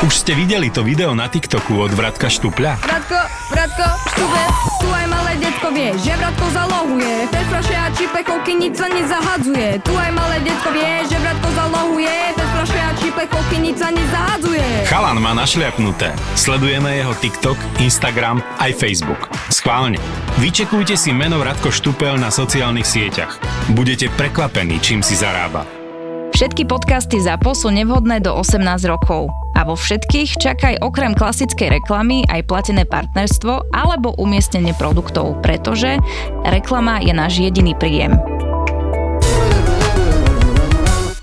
Už ste videli to video na TikToku od Vratka Štupľa? Bratko, bratko, štube, tu aj malé detko vie, že bratko zalohuje. Bez fľaše a čipechovky nič sa nezahadzuje. Tu aj malé detko vie, že bratko zalohuje. Bez fľaše a čipechovky nič sa nezahadzuje. Chalan má našliapnuté. Sledujeme jeho TikTok, Instagram aj Facebook. Schválne. Vyčekujte si meno Radko Štupel na sociálnych sieťach. Budete prekvapení, čím si zarába. Všetky podcasty ZAPO sú nevhodné do 18 rokov. A vo všetkých čakaj okrem klasickej reklamy aj platené partnerstvo alebo umiestnenie produktov, pretože reklama je náš jediný príjem.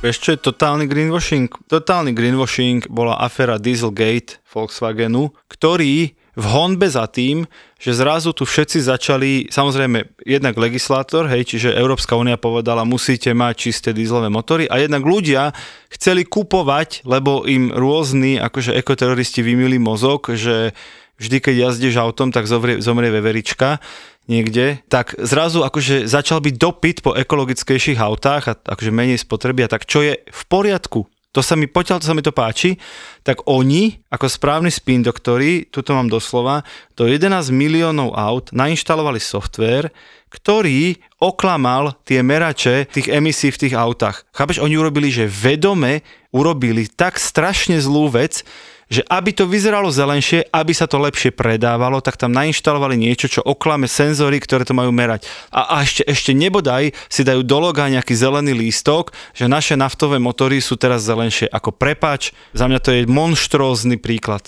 Vieš čo je totálny greenwashing? Totálny greenwashing bola aféra Dieselgate Volkswagenu, ktorý v honbe za tým, že zrazu tu všetci začali, samozrejme, jednak legislátor, hej, čiže Európska únia povedala, musíte mať čisté dízlové motory a jednak ľudia chceli kupovať, lebo im rôzni akože ekoteroristi vymili mozog, že vždy, keď jazdíš autom, tak zomrie, zomrie veverička niekde, tak zrazu akože začal byť dopyt po ekologickejších autách a akože menej spotreby a tak. Čo je v poriadku to sa mi, potiaľ to sa mi to páči, tak oni, ako správni spin doktori, tuto mám doslova, do 11 miliónov aut nainštalovali software, ktorý oklamal tie merače tých emisí v tých autách. Chápeš, oni urobili, že vedome urobili tak strašne zlú vec, že aby to vyzeralo zelenšie, aby sa to lepšie predávalo, tak tam nainštalovali niečo, čo oklame senzory, ktoré to majú merať. A, a ešte, ešte nebodaj si dajú do loga nejaký zelený lístok, že naše naftové motory sú teraz zelenšie. Ako prepač, za mňa to je monštrózny príklad.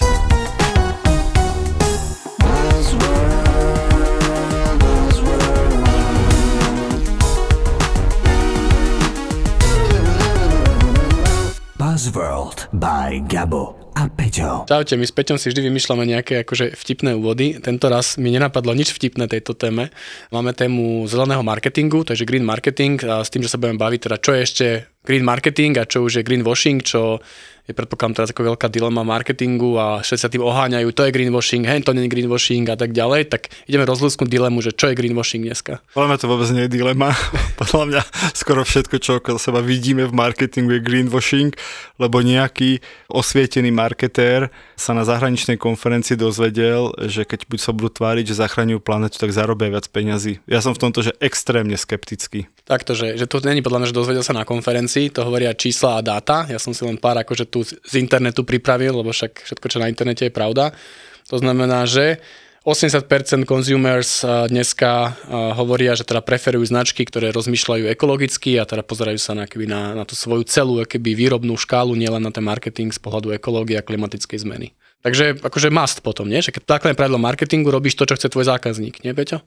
Buzzworld by Gabo a Peťo. Čaute, my s Peťom si vždy vymýšľame nejaké akože vtipné úvody. Tento raz mi nenapadlo nič vtipné tejto téme. Máme tému zeleného marketingu, takže green marketing a s tým, že sa budeme baviť teda, čo je ešte green marketing a čo už je greenwashing, čo je predpokladám teraz ako veľká dilema marketingu a všetci sa tým oháňajú, to je greenwashing, hej, to nie je greenwashing a tak ďalej, tak ideme rozlúsknuť dilemu, že čo je greenwashing dneska. Podľa mňa to vôbec nie je dilema. Podľa mňa skoro všetko, čo okolo seba vidíme v marketingu je greenwashing, lebo nejaký osvietený marketér sa na zahraničnej konferencii dozvedel, že keď buď sa budú tváriť, že zachraňujú planetu, tak zarobia viac peňazí. Ja som v tomto, že extrémne skeptický. Takto, že, že to není podľa mňa, že dozvedel sa na konferencii, to hovoria čísla a dáta. Ja som si len pár akože tu z internetu pripravil, lebo však všetko, čo na internete je pravda. To znamená, že 80% consumers dneska hovoria, že teda preferujú značky, ktoré rozmýšľajú ekologicky a teda pozerajú sa na, na, na tú svoju celú keby, výrobnú škálu, nielen na ten marketing z pohľadu ekológie a klimatickej zmeny. Takže akože must potom, nie? Že keď takové pravidlo marketingu robíš to, čo chce tvoj zákazník, nie Peťo?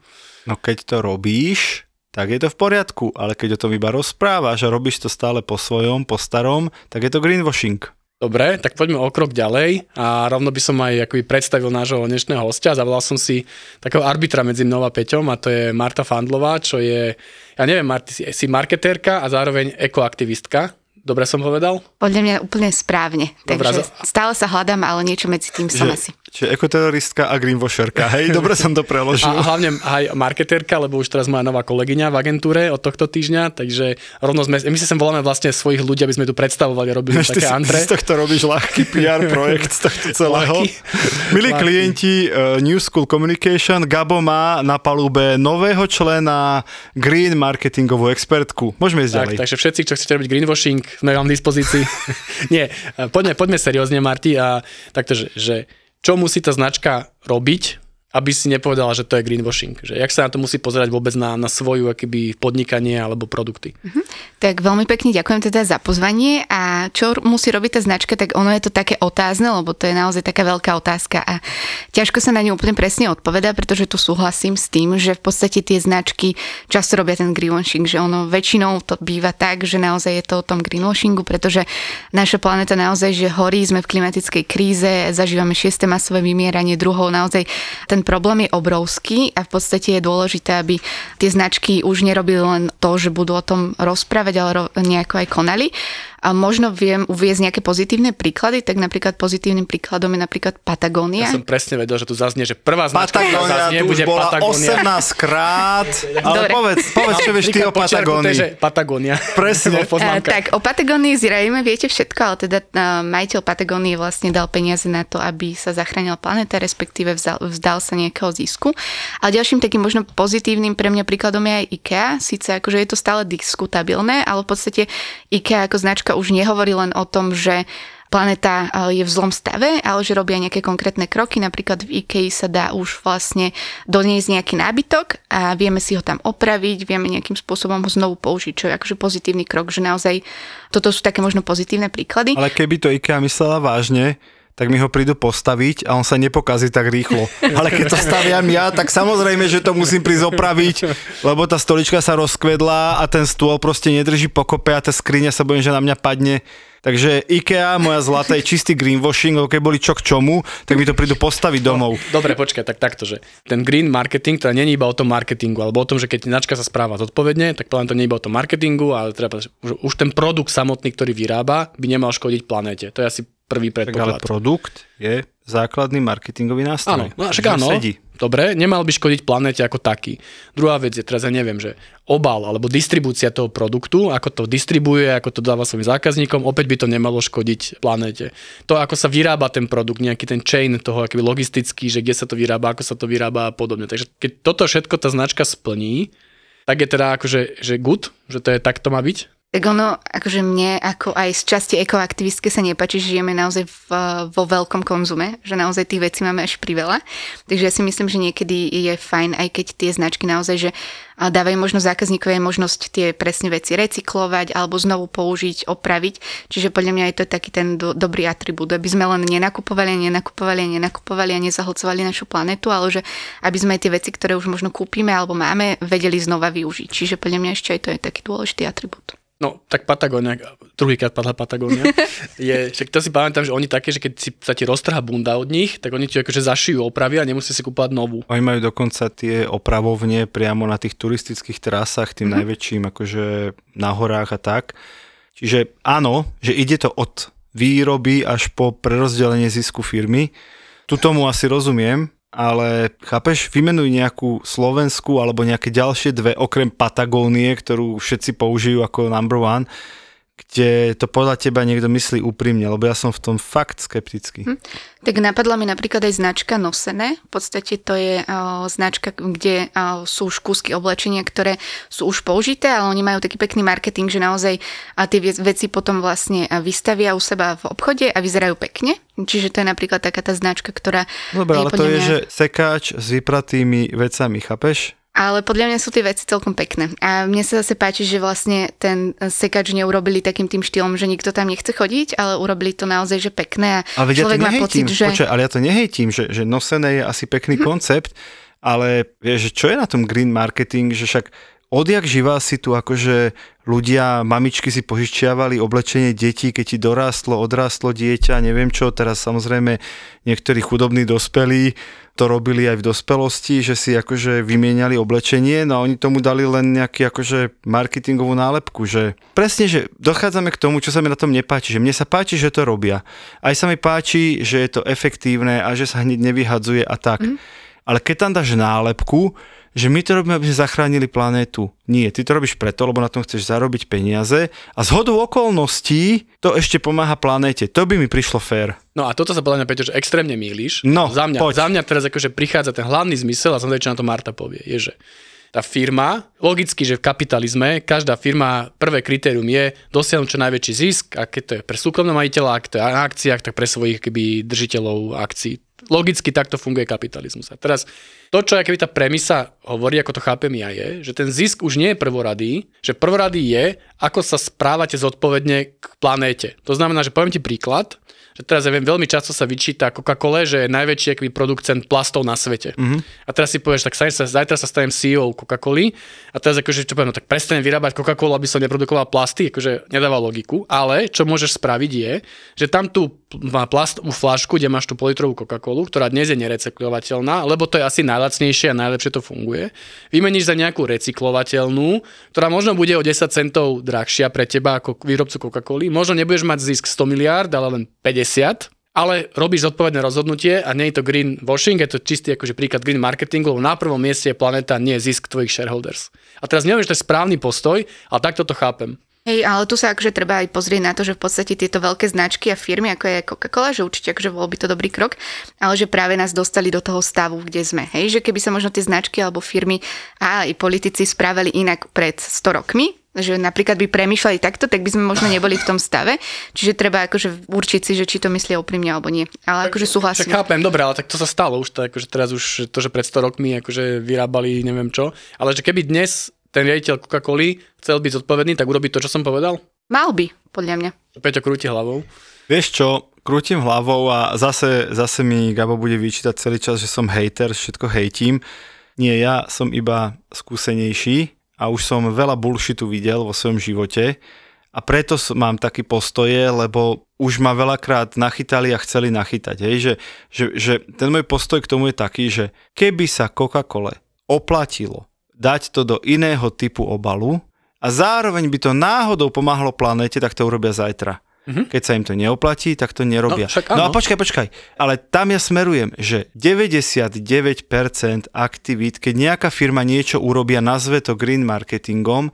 No keď to robíš, tak je to v poriadku, ale keď o tom iba rozprávaš a robíš to stále po svojom, po starom, tak je to greenwashing. Dobre, tak poďme o krok ďalej a rovno by som aj akoby predstavil nášho dnešného hostia. Zavolal som si takého arbitra medzi mnou a Peťom a to je Marta Fandlová, čo je, ja neviem, Marty, si marketérka a zároveň ekoaktivistka. Dobre som povedal? Podľa mňa úplne správne. Dobre, takže stále sa hľadám, ale niečo medzi tým som že, asi. Čiže ekoteroristka a greenwasherka, hej? Dobre som to preložil. A hlavne aj marketérka, lebo už teraz moja nová kolegyňa v agentúre od tohto týždňa, takže rovno sme, my sa sem voláme vlastne svojich ľudí, aby sme tu predstavovali, robili Než také ty antre. z tohto robíš ľahký PR projekt z tohto celého. Ľahký. Milí ľahký. klienti uh, New School Communication, Gabo má na palube nového člena green marketingovú expertku. Môžeme ísť tak, ďalej. Takže všetci, čo chcete robiť greenwashing, sme vám v dispozícii. Nie, poďme, poďme seriózne, Marti, a takto, že, že čo musí tá značka robiť, aby si nepovedala, že to je greenwashing. Že jak sa na to musí pozerať vôbec na, na svoju akýby, podnikanie alebo produkty. Mm-hmm. Tak veľmi pekne ďakujem teda za pozvanie a čo musí robiť tá značka, tak ono je to také otázne, lebo to je naozaj taká veľká otázka a ťažko sa na ňu úplne presne odpoveda, pretože tu súhlasím s tým, že v podstate tie značky často robia ten greenwashing, že ono väčšinou to býva tak, že naozaj je to o tom greenwashingu, pretože naša planéta naozaj, že horí, sme v klimatickej kríze, zažívame šieste masové vymieranie druhov, naozaj ten problém je obrovský a v podstate je dôležité, aby tie značky už nerobili len to, že budú o tom rozprávať, ale nejako aj konali. A možno viem uviezť nejaké pozitívne príklady, tak napríklad pozitívnym príkladom je napríklad Patagónia. Ja som presne vedel, že tu zaznie, že prvá značka, ktorá Patagónia zaznie, tu už bude bola Patagónia. 18 krát, ale Dobre. povedz, povedz, čo vieš ty o počiarknuté, že Patagónii. Patagónia. Presne. Uh, tak o Patagónii zrejme viete všetko, ale teda uh, majiteľ Patagónie vlastne dal peniaze na to, aby sa zachránila planéta, respektíve vzal, vzdal sa nejakého zisku. Ale ďalším takým možno pozitívnym pre mňa príkladom je aj IKEA. Síce akože je to stále diskutabilné, ale v podstate IKEA ako značka už nehovorí len o tom, že planéta eh, je v zlom stave, ale že robia nejaké konkrétne kroky. Napríklad v IKEA sa dá už vlastne doniesť nejaký nábytok a vieme si ho tam opraviť, vieme nejakým spôsobom ho znovu použiť, čo je akože pozitívny krok, že naozaj toto sú také možno pozitívne príklady. Ale keby to IKEA myslela vážne, tak mi ho prídu postaviť a on sa nepokazí tak rýchlo. Ale keď to staviam ja, tak samozrejme, že to musím prísť opraviť, lebo tá stolička sa rozkvedla a ten stôl proste nedrží pokope a tá skriňa sa bojím, že na mňa padne. Takže IKEA, moja zlatá, je čistý greenwashing, lebo keď boli čo k čomu, tak mi to prídu postaviť domov. Dobre, počkaj, tak takto, že ten green marketing, nie je iba o tom marketingu, alebo o tom, že keď značka sa správa zodpovedne, tak plán to nie iba o tom marketingu, ale že už ten produkt samotný, ktorý vyrába, by nemal škodiť planéte. To je asi prvý Tak ale predpoklad. produkt je základný marketingový nástroj. Áno, no však áno, Sedí. dobre, nemal by škodiť planéte ako taký. Druhá vec je, teraz ja neviem, že obal alebo distribúcia toho produktu, ako to distribuje, ako to dáva svojim zákazníkom, opäť by to nemalo škodiť planéte. To, ako sa vyrába ten produkt, nejaký ten chain toho akoby logistický, že kde sa to vyrába, ako sa to vyrába a podobne. Takže keď toto všetko tá značka splní, tak je teda akože že good, že to je tak to má byť. Tak ono, akože mne, ako aj z časti ekoaktivistke sa nepáči, že žijeme naozaj v, vo veľkom konzume, že naozaj tých vecí máme až priveľa. Takže ja si myslím, že niekedy je fajn, aj keď tie značky naozaj, že dávajú možnosť zákazníkovi možnosť tie presne veci recyklovať alebo znovu použiť, opraviť. Čiže podľa mňa je to taký ten do, dobrý atribút, aby sme len nenakupovali, nenakupovali, nenakupovali a nezahlcovali našu planetu, ale že aby sme tie veci, ktoré už možno kúpime alebo máme, vedeli znova využiť. Čiže podľa mňa ešte aj to je taký dôležitý atribút. No, tak Patagónia, druhýkrát padla Patagónia, je, však to si pamätám, že oni také, že keď si, sa ti roztrhá bunda od nich, tak oni ti akože zašijú opravy a nemusí si kúpať novú. Oni majú dokonca tie opravovne priamo na tých turistických trasách, tým mm-hmm. najväčším, akože na horách a tak. Čiže áno, že ide to od výroby až po prerozdelenie zisku firmy. Tu tomu asi rozumiem, ale chápeš, vymenuj nejakú slovenskú alebo nejaké ďalšie dve, okrem Patagónie, ktorú všetci použijú ako number one, kde to podľa teba niekto myslí úprimne, lebo ja som v tom fakt skeptický. Hm. Tak napadla mi napríklad aj značka Nosené. V podstate to je uh, značka, kde uh, sú už kúsky oblečenia, ktoré sú už použité, ale oni majú taký pekný marketing, že naozaj uh, tie veci potom vlastne vystavia u seba v obchode a vyzerajú pekne. Čiže to je napríklad taká tá značka, ktorá... Dobre, ale to je, mňa... že sekáč s vypratými vecami, chápeš? Ale podľa mňa sú tie veci celkom pekné. A mne sa zase páči, že vlastne ten sekač neurobili takým tým štýlom, že nikto tam nechce chodiť, ale urobili to naozaj, že pekné. A ale človek ja to má pocit, že... Počkaj, ale ja to nehejtím, že, že nosené je asi pekný hm. koncept, ale vieš, čo je na tom green marketing, že však odjak živá si tu akože ľudia, mamičky si požičiavali oblečenie detí, keď ti dorástlo, odrástlo dieťa, neviem čo, teraz samozrejme niektorí chudobní dospelí to robili aj v dospelosti, že si akože vymieniali oblečenie, no a oni tomu dali len nejaký akože marketingovú nálepku, že presne, že dochádzame k tomu, čo sa mi na tom nepáči, že mne sa páči, že to robia. Aj sa mi páči, že je to efektívne a že sa hneď nevyhadzuje a tak. Mm. Ale keď tam dáš nálepku, že my to robíme, aby sme zachránili planétu. Nie, ty to robíš preto, lebo na tom chceš zarobiť peniaze a z hodou okolností to ešte pomáha planéte. To by mi prišlo fér. No a toto sa podľa mňa, Peťo, že extrémne míliš. No, za mňa, poď. za mňa teraz akože prichádza ten hlavný zmysel a som čo na to Marta povie, je, že tá firma, logicky, že v kapitalizme každá firma, prvé kritérium je dosiahnuť čo najväčší zisk, a keď to je pre súkromného majiteľa, ak to je na akciách, tak pre svojich keby, držiteľov akcií. Logicky takto funguje kapitalizmus. A teraz to, čo keby tá premisa hovorí, ako to chápem ja, je, že ten zisk už nie je prvoradý, že prvoradý je, ako sa správate zodpovedne k planéte. To znamená, že poviem ti príklad, že teraz ja viem, veľmi často sa vyčíta Coca-Cola, že je najväčší aký producent plastov na svete. Mm-hmm. A teraz si povieš, tak sa, zajtra sa stanem CEO Coca-Coly a teraz akože, čo poviem, no tak prestanem vyrábať Coca-Colu, aby som neprodukoval plasty, akože nedáva logiku, ale čo môžeš spraviť je, že tam tú plastovú flašku, kde máš tú politrovú Coca-Colu, ktorá dnes je nerecyklovateľná, lebo to je asi najlacnejšie a najlepšie to funguje, vymeníš za nejakú recyklovateľnú, ktorá možno bude o 10 centov drahšia pre teba ako výrobcu Coca-Coly. Možno nebudeš mať zisk 100 miliárd, ale len 50, ale robíš zodpovedné rozhodnutie a nie je to green washing, je to čistý akože príklad green marketingu, lebo na prvom mieste je planeta, nie zisk tvojich shareholders. A teraz neviem, že to je správny postoj, ale takto to chápem. Hej, ale tu sa akože treba aj pozrieť na to, že v podstate tieto veľké značky a firmy, ako je Coca-Cola, že určite akože bol by to dobrý krok, ale že práve nás dostali do toho stavu, kde sme. Hej, že keby sa možno tie značky alebo firmy a aj politici správali inak pred 100 rokmi, že napríklad by premýšľali takto, tak by sme možno neboli v tom stave. Čiže treba akože určiť si, že či to myslia úprimne alebo nie. Ale akože súhlasím. Však chápem, dobre, ale tak to sa stalo už, to, akože teraz už to, že pred 100 rokmi akože vyrábali neviem čo, ale že keby dnes ten riaditeľ Coca-Coly chcel byť zodpovedný, tak urobiť to, čo som povedal? Mal by, podľa mňa. Peťo krúti hlavou. Vieš čo, krútim hlavou a zase, zase mi Gabo bude vyčítať celý čas, že som hater, všetko hejtím. Nie, ja som iba skúsenejší a už som veľa bullshitu videl vo svojom živote a preto mám taký postoje, lebo už ma veľakrát nachytali a chceli nachytať. Hej? Že, že, že ten môj postoj k tomu je taký, že keby sa Coca-Cole oplatilo dať to do iného typu obalu a zároveň by to náhodou pomáhalo planéte, tak to urobia zajtra. Mm-hmm. Keď sa im to neoplatí, tak to nerobia. No, však no a áno. počkaj, počkaj. Ale tam ja smerujem, že 99% aktivít, keď nejaká firma niečo urobia, nazve to green marketingom,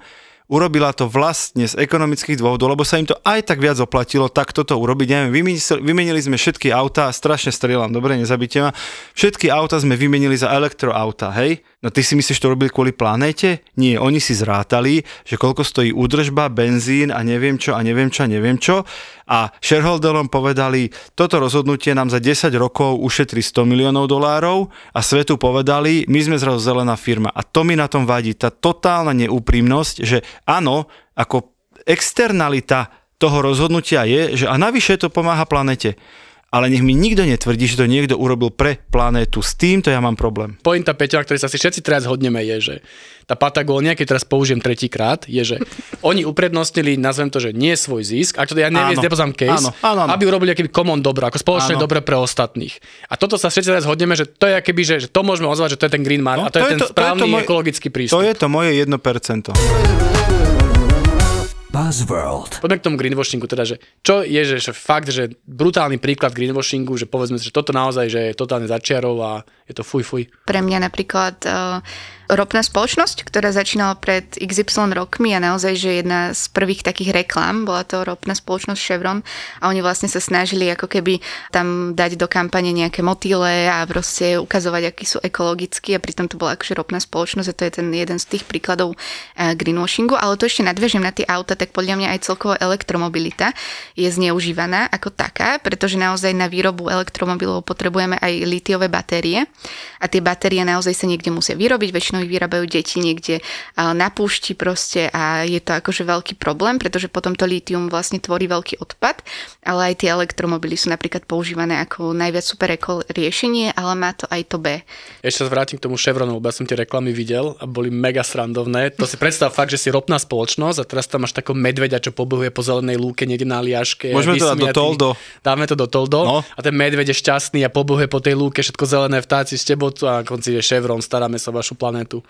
urobila to vlastne z ekonomických dôvodov, lebo sa im to aj tak viac oplatilo, tak toto urobiť. Neviem, vymenili, sme všetky autá, strašne strieľam, dobre, nezabite ma. Všetky auta sme vymenili za elektroauta, hej? No ty si myslíš, to robili kvôli planéte? Nie, oni si zrátali, že koľko stojí údržba, benzín a neviem čo a neviem čo a neviem čo. A shareholderom povedali, toto rozhodnutie nám za 10 rokov ušetrí 100 miliónov dolárov a svetu povedali, my sme zrazu zelená firma. A to mi na tom vadí, tá totálna neúprimnosť, že áno, ako externalita toho rozhodnutia je, že a navyše to pomáha planete. Ale nech mi nikto netvrdí, že to niekto urobil pre planétu. S týmto ja mám problém. Pointa Peťa, na ktorej sa si všetci teraz zhodneme, je, že tá Patagónia, keď teraz použijem tretíkrát, je, že oni uprednostnili, nazvem to, že nie svoj zisk, a to ja neviem, Áno. nepozám case, Áno, áno, áno. aby urobili akýby common dobro, ako spoločné Áno. dobro pre ostatných. A toto sa všetci teraz zhodneme, že to je akoby, že, že to môžeme ozvať, že to je ten green mark, No, a to, je ten správny môj- ekologický To prístup. je to moje 1%. Buzzworld. Poďme k tomu greenwashingu, teda, že čo je, že, že fakt, že brutálny príklad greenwashingu, že povedzme že toto naozaj, že je totálne začiarov a je to fuj fuj. Pre mňa napríklad uh, ropná spoločnosť, ktorá začínala pred XY rokmi a naozaj, že jedna z prvých takých reklám bola to ropná spoločnosť Chevron a oni vlastne sa snažili ako keby tam dať do kampane nejaké motýle a proste ukazovať, akí sú ekologickí a pritom to bola akože ropná spoločnosť a to je ten jeden z tých príkladov uh, greenwashingu, ale to ešte nadviažem na tie auta, tak podľa mňa aj celkovo elektromobilita je zneužívaná ako taká, pretože naozaj na výrobu elektromobilov potrebujeme aj litiové batérie a tie batérie naozaj sa niekde musia vyrobiť, väčšinou ich vyrábajú deti niekde na púšti proste a je to akože veľký problém, pretože potom to litium vlastne tvorí veľký odpad, ale aj tie elektromobily sú napríklad používané ako najviac super eko riešenie, ale má to aj to B. Ešte sa vrátim k tomu Chevronu, lebo ja som tie reklamy videl a boli mega srandovné. To si predstav fakt, že si ropná spoločnosť a teraz tam máš takého medveďa, čo pobehuje po zelenej lúke niekde na liaške. Môžeme to dať do. Toldo. Dáme to do Toldo No. a ten medveď je šťastný a pobehuje po tej lúke, všetko zelené vtáci z tebotu a na konci je Chevron, staráme sa o vašu planétu.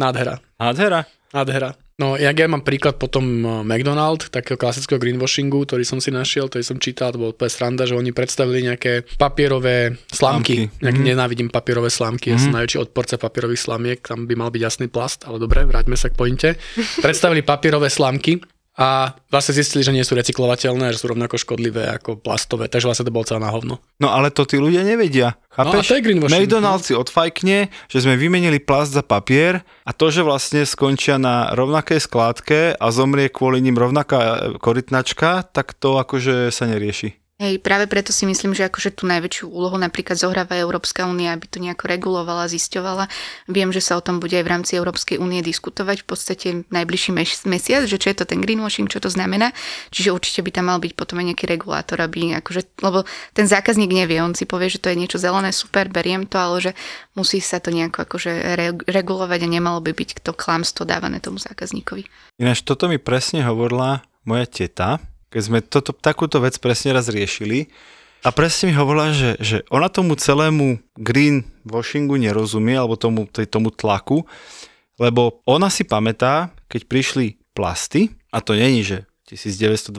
Nádhera. Nádhera. Nádhera. No, jak ja mám príklad potom eh, McDonald, takého klasického greenwashingu, ktorý som si našiel, ktorý som čítal, to bolo úplne sranda, že oni predstavili nejaké papierové slámky. Slámky. Nejak mm-hmm. nenávidím papierové slámky, mm-hmm. ja som najväčší odporca papierových slamiek, tam by mal byť jasný plast, ale dobre, vráťme sa k pointe. Predstavili papierové slámky a vlastne zistili, že nie sú recyklovateľné, že sú rovnako škodlivé ako plastové, takže vlastne to bolo celé na hovno. No ale to tí ľudia nevedia. Chápeš? No, a to je greenwashing, McDonald's si odfajkne, že sme vymenili plast za papier a to, že vlastne skončia na rovnakej skládke a zomrie kvôli ním rovnaká korytnačka, tak to akože sa nerieši. Hej, práve preto si myslím, že akože tú najväčšiu úlohu napríklad zohráva Európska únia, aby to nejako regulovala, zisťovala. Viem, že sa o tom bude aj v rámci Európskej únie diskutovať v podstate najbližší mes- mesiac, že čo je to ten greenwashing, čo to znamená. Čiže určite by tam mal byť potom aj nejaký regulátor, aby akože, lebo ten zákazník nevie, on si povie, že to je niečo zelené, super, beriem to, ale že musí sa to nejako akože re- regulovať a nemalo by byť to klamstvo dávané tomu zákazníkovi. Ináč toto mi presne hovorila moja teta, keď sme toto, takúto vec presne raz riešili. A presne mi hovorila, že, že ona tomu celému green washingu nerozumie, alebo tomu, tej, tomu tlaku, lebo ona si pamätá, keď prišli plasty a to není, že 1920,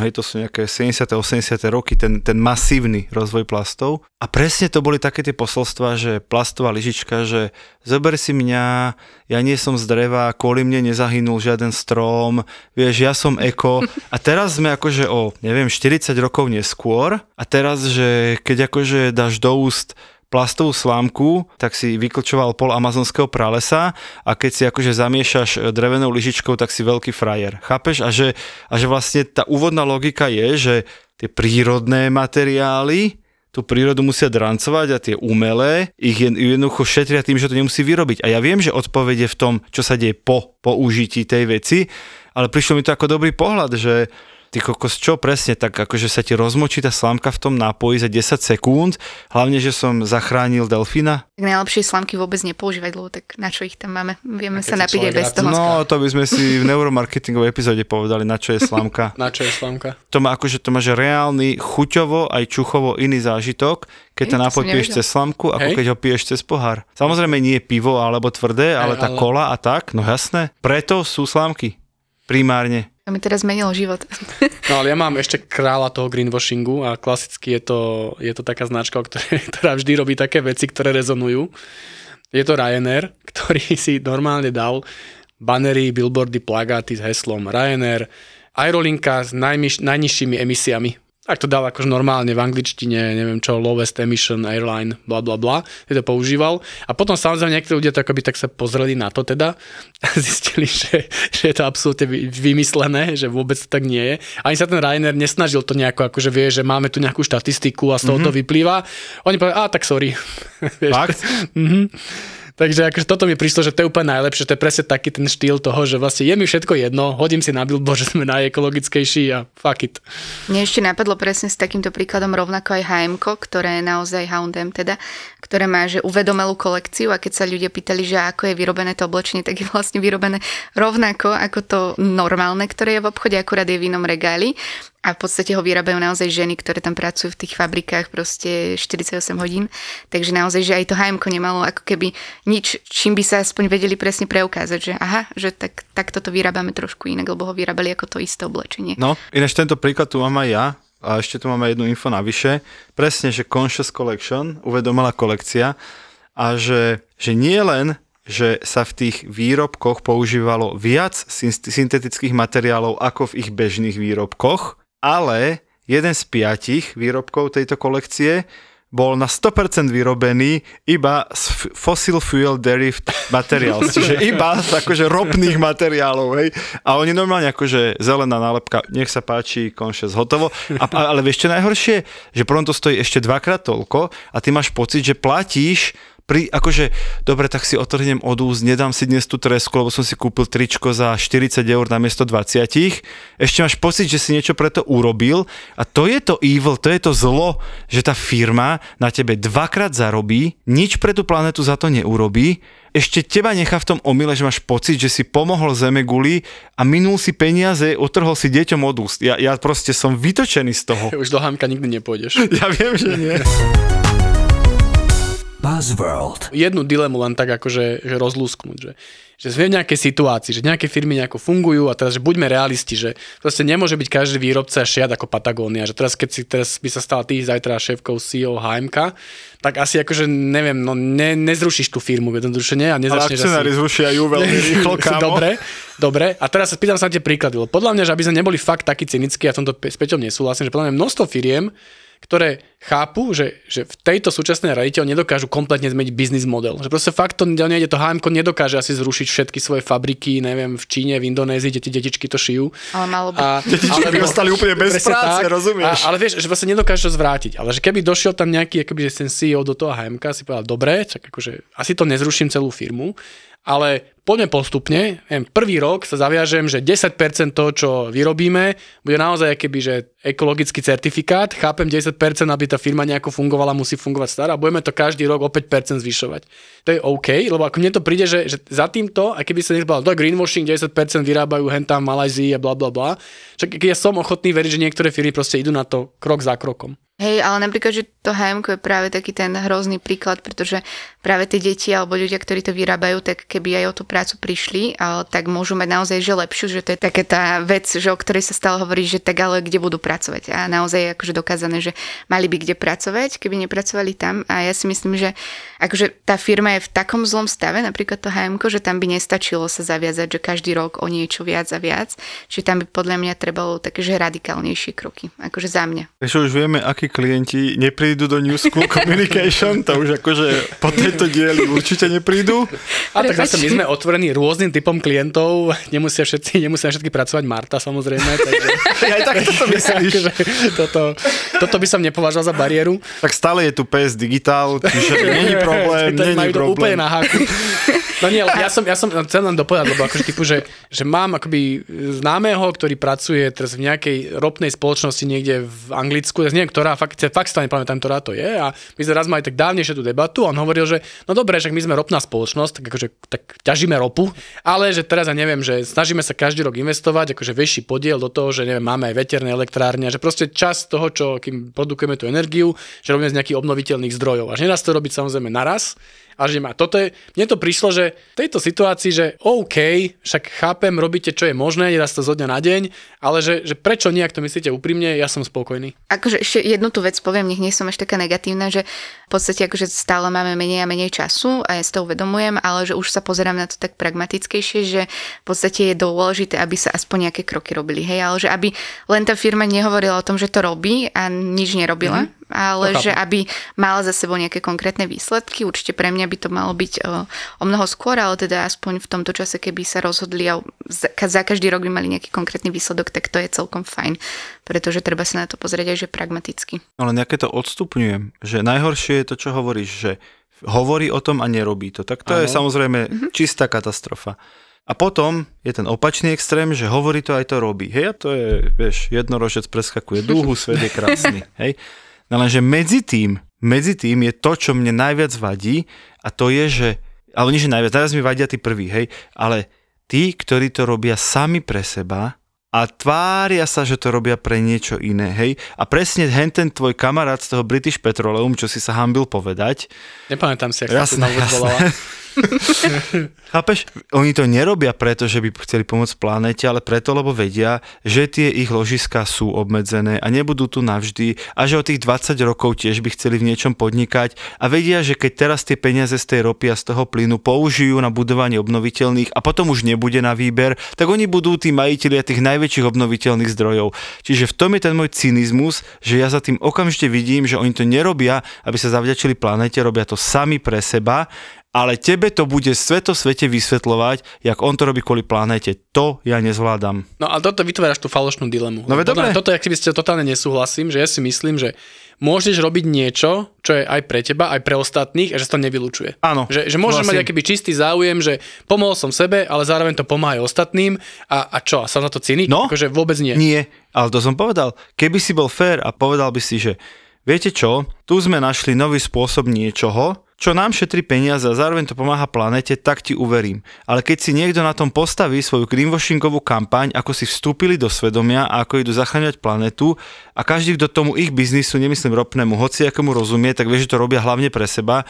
hej, to sú nejaké 70. 80. roky, ten, ten masívny rozvoj plastov. A presne to boli také tie posolstva, že plastová lyžička, že zober si mňa, ja nie som z dreva, kvôli mne nezahynul žiaden strom, vieš, ja som eko. A teraz sme akože o, neviem, 40 rokov neskôr a teraz, že keď akože dáš do úst plastovú slámku, tak si vyklčoval pol amazonského pralesa a keď si akože zamiešaš e, drevenou lyžičkou, tak si veľký frajer. Chápeš? A že, a že vlastne tá úvodná logika je, že tie prírodné materiály tú prírodu musia drancovať a tie umelé ich jednoducho šetria tým, že to nemusí vyrobiť. A ja viem, že odpoveď je v tom, čo sa deje po použití tej veci, ale prišlo mi to ako dobrý pohľad, že ty kokos, čo presne, tak akože sa ti rozmočí tá slamka v tom nápoji za 10 sekúnd, hlavne, že som zachránil delfína. Tak najlepšie slamky vôbec nepoužívať, lebo tak na čo ich tam máme? Vieme sa napiť aj bez toho. No, to by sme si v neuromarketingovej epizóde povedali, na čo je slamka. na čo je slamka? To má akože, to máš reálny chuťovo aj čuchovo iný zážitok, keď to nápoj piješ cez slamku, ako Hej. keď ho piješ cez pohár. Samozrejme nie pivo alebo tvrdé, ale Hej, tá ale... kola a tak, no jasné. Preto sú slamky. Primárne. To mi teraz zmenilo život. No ale ja mám ešte kráľa toho greenwashingu a klasicky je to, je to taká značka, ktoré, ktorá vždy robí také veci, ktoré rezonujú. Je to Ryanair, ktorý si normálne dal banery, billboardy, plagáty s heslom Ryanair, aerolinka s najniž, najnižšími emisiami ak to dal akože normálne v angličtine, neviem čo, lowest emission airline, bla bla bla, je to používal. A potom samozrejme niektorí ľudia to akoby tak sa pozreli na to teda a zistili, že, že je to absolútne vymyslené, že vôbec to tak nie je. Ani sa ten Rainer nesnažil to nejako, akože vie, že máme tu nejakú štatistiku a z toho mm-hmm. to vyplýva. Oni povedali, a tak sorry. Fakt? mm-hmm. Takže akože toto mi prišlo, že to je úplne najlepšie, to je presne taký ten štýl toho, že vlastne je mi všetko jedno, hodím si na billboard, že sme najekologickejší a fuck it. Mne ešte napadlo presne s takýmto príkladom rovnako aj H&M, ktoré je naozaj H&M teda, ktoré má že uvedomelú kolekciu a keď sa ľudia pýtali, že ako je vyrobené to oblečenie, tak je vlastne vyrobené rovnako ako to normálne, ktoré je v obchode, akurát je v inom regáli a v podstate ho vyrábajú naozaj ženy, ktoré tam pracujú v tých fabrikách proste 48 hodín. Takže naozaj, že aj to HM nemalo ako keby nič, čím by sa aspoň vedeli presne preukázať, že aha, že tak, tak toto vyrábame trošku inak, lebo ho vyrábali ako to isté oblečenie. No, ináč tento príklad tu mám aj ja, a ešte tu máme jednu info navyše. Presne, že Conscious Collection, uvedomila kolekcia a že, že nie len že sa v tých výrobkoch používalo viac syntetických materiálov ako v ich bežných výrobkoch, ale jeden z piatich výrobkov tejto kolekcie bol na 100% vyrobený iba z fossil fuel derived materials, čiže iba z akože ropných materiálov, hej. A oni normálne akože zelená nálepka, nech sa páči, konšes, hotovo. A, ale vieš čo najhoršie? Že potom to stojí ešte dvakrát toľko a ty máš pocit, že platíš pri, akože, dobre, tak si otrhnem od úst, nedám si dnes tú tresku, lebo som si kúpil tričko za 40 eur na miesto 20. Ešte máš pocit, že si niečo preto urobil a to je to evil, to je to zlo, že tá firma na tebe dvakrát zarobí, nič pre tú planetu za to neurobí, ešte teba nechá v tom omyle, že máš pocit, že si pomohol zeme guli a minul si peniaze, otrhol si deťom od úst. Ja, ja proste som vytočený z toho. Už do hámka nikdy nepôjdeš. Ja viem, že nie. Buzzworld. Jednu dilemu len tak akože že rozlúsknuť, že, že sme v nejakej situácii, že nejaké firmy nejako fungujú a teraz, že buďme realisti, že proste nemôže byť každý výrobca šiat ako Patagónia, že teraz keď si teraz by sa stal ty zajtra šéfkou CEO HMK, tak asi akože neviem, no ne, nezrušíš tú firmu jednoduše, nie? A nezačneš Ale akcionári asi... zrušia ju veľmi rýchlo, kámo. Dobre, dobre. A teraz sa pýtam sa tie príklady, lebo podľa mňa, že aby sme neboli fakt takí cynickí, a v tomto s Peťom nesúhlasím, že podľa mňa množstvo firiem ktoré chápu, že, že v tejto súčasnej realite oni nedokážu kompletne zmeniť biznis model. Že proste fakt to nejde, to HM nedokáže asi zrušiť všetky svoje fabriky, neviem, v Číne, v Indonézii, kde tie detičky to šijú. Ale malo by. A, detičky by ostali úplne bez práce, tak, rozumieš? A, ale vieš, že vlastne nedokáže to zvrátiť. Ale že keby došiel tam nejaký, že ten CEO do toho HM si povedal, dobre, tak akože asi to nezruším celú firmu, ale poďme postupne. Prvý rok sa zaviažem, že 10% toho, čo vyrobíme, bude naozaj keby, že ekologický certifikát. Chápem 10%, aby tá firma nejako fungovala, musí fungovať stará. Budeme to každý rok o 5% zvyšovať. To je OK, lebo ako mne to príde, že, že za týmto, a keby sa nezbal, to je greenwashing, 10% vyrábajú hentá v Malajzii a bla bla bla. Čak ja som ochotný veriť, že niektoré firmy proste idú na to krok za krokom. Hej, ale napríklad, že to HM je práve taký ten hrozný príklad, pretože práve tie deti alebo ľudia, ktorí to vyrábajú, tak keby aj o tú prácu prišli, tak môžu mať naozaj že lepšiu, že to je taká tá vec, že o ktorej sa stále hovorí, že tak ale kde budú pracovať. A naozaj je akože dokázané, že mali by kde pracovať, keby nepracovali tam. A ja si myslím, že akože tá firma je v takom zlom stave, napríklad to HM, že tam by nestačilo sa zaviazať, že každý rok o niečo viac a viac. Čiže tam by podľa mňa trebalo také, že radikálnejšie kroky. Akože za mňa. Ešte už vieme, akí klienti neprídu do New School Communication, to už akože po tejto dieli určite neprídu. A tak zase my sme otvorení rôznym typom klientov, nemusia všetci, nemusia všetky pracovať Marta samozrejme. Takže... Ja aj tak toto myslíš. Takže toto, toto by som nepovažoval za bariéru. Tak stále je tu PS Digital, čiže není problém, To není majú to úplne problém. na háku. No nie, ja som, ja som chcel len dopovedať, lebo akože typu, že, že mám akoby známeho, ktorý pracuje teraz v nejakej ropnej spoločnosti niekde v Anglicku, ja neviem, ktorá, fakt, fakt to nepamätám, ktorá to je a my sme raz mali tak dávnejšie tú debatu a on hovoril, že no dobre, že my sme ropná spoločnosť, tak akože tak ťažíme ropu, ale že teraz ja neviem, že snažíme sa každý rok investovať, akože väčší podiel do toho, že neviem, máme aj veterné elektrárne, že proste čas toho, čo kým produkujeme tú energiu, že robíme z nejakých obnoviteľných zdrojov. A že nedá sa to robiť samozrejme naraz, a že má. Toto je, mne to prišlo, že v tejto situácii, že OK, však chápem, robíte čo je možné, nedá sa to zo dňa na deň, ale že, že prečo nie, ak to myslíte úprimne, ja som spokojný. Akože ešte jednu tú vec poviem, nech nie som až taká negatívna, že v podstate akože stále máme menej a menej času a ja si to uvedomujem, ale že už sa pozerám na to tak pragmatickejšie, že v podstate je dôležité, aby sa aspoň nejaké kroky robili, hej, ale že aby len tá firma nehovorila o tom, že to robí a nič nerobila, mm-hmm. Ale To že chápem. aby mala za sebou nejaké konkrétne výsledky, určite pre mňa by to malo byť o, o mnoho skôr, ale teda aspoň v tomto čase, keby sa rozhodli a za, za každý rok by mali nejaký konkrétny výsledok, tak to je celkom fajn, pretože treba sa na to pozrieť aj že pragmaticky. Ale nejaké to odstupňujem, že najhoršie je to, čo hovoríš, že hovorí o tom a nerobí to. Tak to je Áno. samozrejme čistá katastrofa. A potom je ten opačný extrém, že hovorí to aj to robí. Hej, a to je, vieš, jednorožec preskakuje dúhu, svet je krásny. Hej. No lenže medzi tým, medzi tým je to, čo mne najviac vadí a to je, že, ale nie, že najviac, teraz mi vadia tí prví, hej, ale tí, ktorí to robia sami pre seba a tvária sa, že to robia pre niečo iné, hej. A presne hen ten tvoj kamarát z toho British Petroleum, čo si sa hambil povedať, Nepamätám si, ak sa Jasné, to vôbec jasné. volala. Chápeš? Oni to nerobia preto, že by chceli pomôcť planéte, ale preto, lebo vedia, že tie ich ložiska sú obmedzené a nebudú tu navždy a že o tých 20 rokov tiež by chceli v niečom podnikať a vedia, že keď teraz tie peniaze z tej ropy a z toho plynu použijú na budovanie obnoviteľných a potom už nebude na výber, tak oni budú tí majiteľia tých najväčších obnoviteľných zdrojov. Čiže v tom je ten môj cynizmus, že ja za tým okamžite vidím, že oni to nerobia, aby sa zavďačili planéte, robia to sami pre seba ale tebe to bude sveto svete vysvetľovať, jak on to robí kvôli planéte. To ja nezvládam. No a toto vytváraš tú falošnú dilemu. No Podľa mňa dobre. Toto, ak by ste totálne nesúhlasím, že ja si myslím, že môžeš robiť niečo, čo je aj pre teba, aj pre ostatných a že sa to nevylučuje. Áno, Že, že môžeš mať akýby čistý záujem, že pomohol som sebe, ale zároveň to pomáha aj ostatným a, a čo, a sa na to cynik? No. Akože vôbec nie. Nie, ale to som povedal. Keby si bol fér a povedal by si, že viete čo, tu sme našli nový spôsob niečoho, čo nám šetrí peniaze a zároveň to pomáha planete, tak ti uverím. Ale keď si niekto na tom postaví svoju greenwashingovú kampaň, ako si vstúpili do svedomia a ako idú zachraňovať planetu a každý, kto tomu ich biznisu, nemyslím ropnému, hoci akomu rozumie, tak vie, že to robia hlavne pre seba,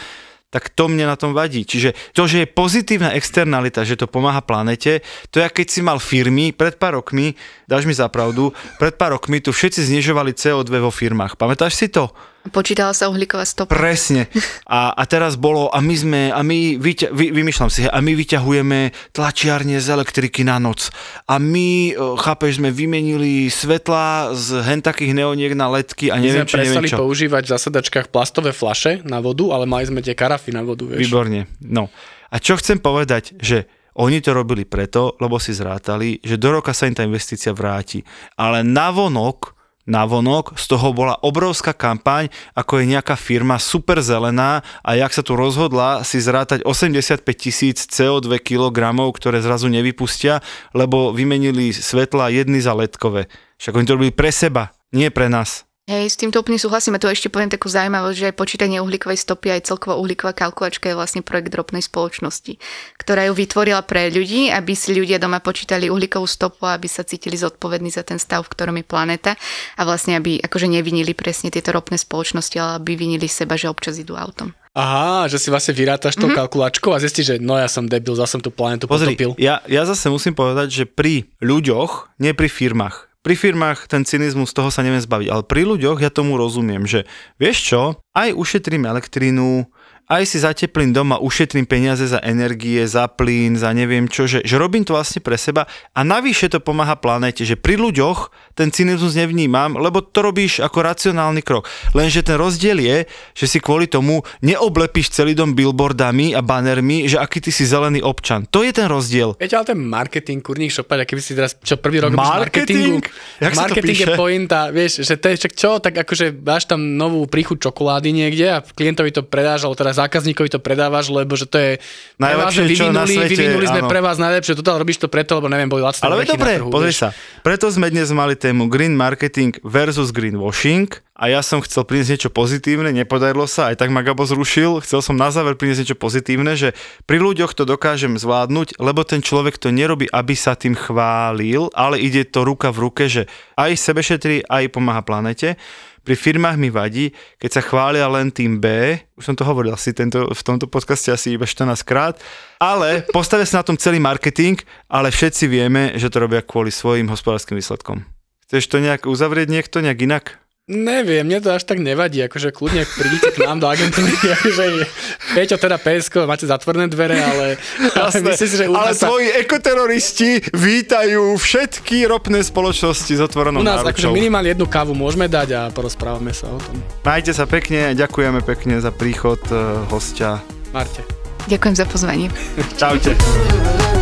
tak to mne na tom vadí. Čiže to, že je pozitívna externalita, že to pomáha planete, to je, keď si mal firmy pred pár rokmi, dáš mi za pravdu, pred pár rokmi tu všetci znižovali CO2 vo firmách. Pamätáš si to? Počítala sa uhlíková stopa. Presne. A, a teraz bolo, a my sme, a my, vyťa, vy, vymýšľam si, a my vyťahujeme tlačiarne z elektriky na noc. A my, e, chápeš, sme vymenili svetla z hen takých neoniek na ledky a My neviem sme čo, neviem prestali čo. používať v zasadačkách plastové flaše na vodu, ale mali sme tie karafy na vodu, vieš. Výborne. No. A čo chcem povedať, že oni to robili preto, lebo si zrátali, že do roka sa im tá investícia vráti. Ale navonok, navonok z toho bola obrovská kampaň, ako je nejaká firma super zelená a jak sa tu rozhodla si zrátať 85 tisíc CO2 kilogramov, ktoré zrazu nevypustia, lebo vymenili svetla jedny za ledkové. Však oni to robili pre seba, nie pre nás. Hej, s týmto úplne súhlasím a tu ešte poviem takú zaujímavosť, že aj počítanie uhlíkovej stopy aj celková uhlíková kalkulačka je vlastne projekt ropnej spoločnosti, ktorá ju vytvorila pre ľudí, aby si ľudia doma počítali uhlíkovú stopu, aby sa cítili zodpovední za ten stav, v ktorom je planéta a vlastne aby akože nevinili presne tieto ropné spoločnosti, ale aby vinili seba, že občas idú autom. Aha, že si vlastne vyrátaš tou mm-hmm. kalkulačkou a zistíš, že no ja som debil, zase som tú planetu Pozri, potopil. ja, ja zase musím povedať, že pri ľuďoch, nie pri firmách, pri firmách ten cynizmus, toho sa neviem zbaviť, ale pri ľuďoch ja tomu rozumiem, že vieš čo, aj ušetrím elektrínu, aj si zateplím doma, ušetrím peniaze za energie, za plyn, za neviem čo, že, že robím to vlastne pre seba a navyše to pomáha planéte, že pri ľuďoch ten cynizmus nevnímam, lebo to robíš ako racionálny krok. Lenže ten rozdiel je, že si kvôli tomu neoblepíš celý dom billboardami a bannermi, že aký ty si zelený občan. To je ten rozdiel. Viete, ale ten marketing, kurník šopať, keby si teraz, čo prvý rok Marketing? Jak marketing je pointa, vieš, že to je čo, tak akože dáš tam novú príchuť čokolády niekde a klientovi to predáš, alebo zákazníkovi to predávaš, lebo že to je vás, Najlepšie, že čo na vyvinuli, svete, vyvinuli sme áno. pre vás najlepšie, toto robíš to preto, lebo neviem, boli lacné Ale dobre, na pozri sa. Preto sme dnes mali tému green marketing versus greenwashing a ja som chcel priniesť niečo pozitívne, nepodarilo sa, aj tak ma Gabo zrušil. Chcel som na záver priniesť niečo pozitívne, že pri ľuďoch to dokážem zvládnuť, lebo ten človek to nerobí, aby sa tým chválil, ale ide to ruka v ruke, že aj sebe šetrí, aj pomáha planete. Pri firmách mi vadí, keď sa chvália len tým B, už som to hovoril asi tento, v tomto podcaste asi iba 14 krát, ale postavia sa na tom celý marketing, ale všetci vieme, že to robia kvôli svojim hospodárskym výsledkom. Chceš to nejak uzavrieť niekto, nejak inak? Neviem, mne to až tak nevadí, akože kľudne príďte k nám do agentúry, akože Peťo teda PSK, máte zatvorené dvere, ale, ale myslím si, že u ale sa, tvoji ekoteroristi vítajú všetky ropné spoločnosti s otvorenou u nás akože náručou. minimálne jednu kávu môžeme dať a porozprávame sa o tom. Majte sa pekne, ďakujeme pekne za príchod eh, hostia. Marte. Ďakujem za pozvanie. Čaute.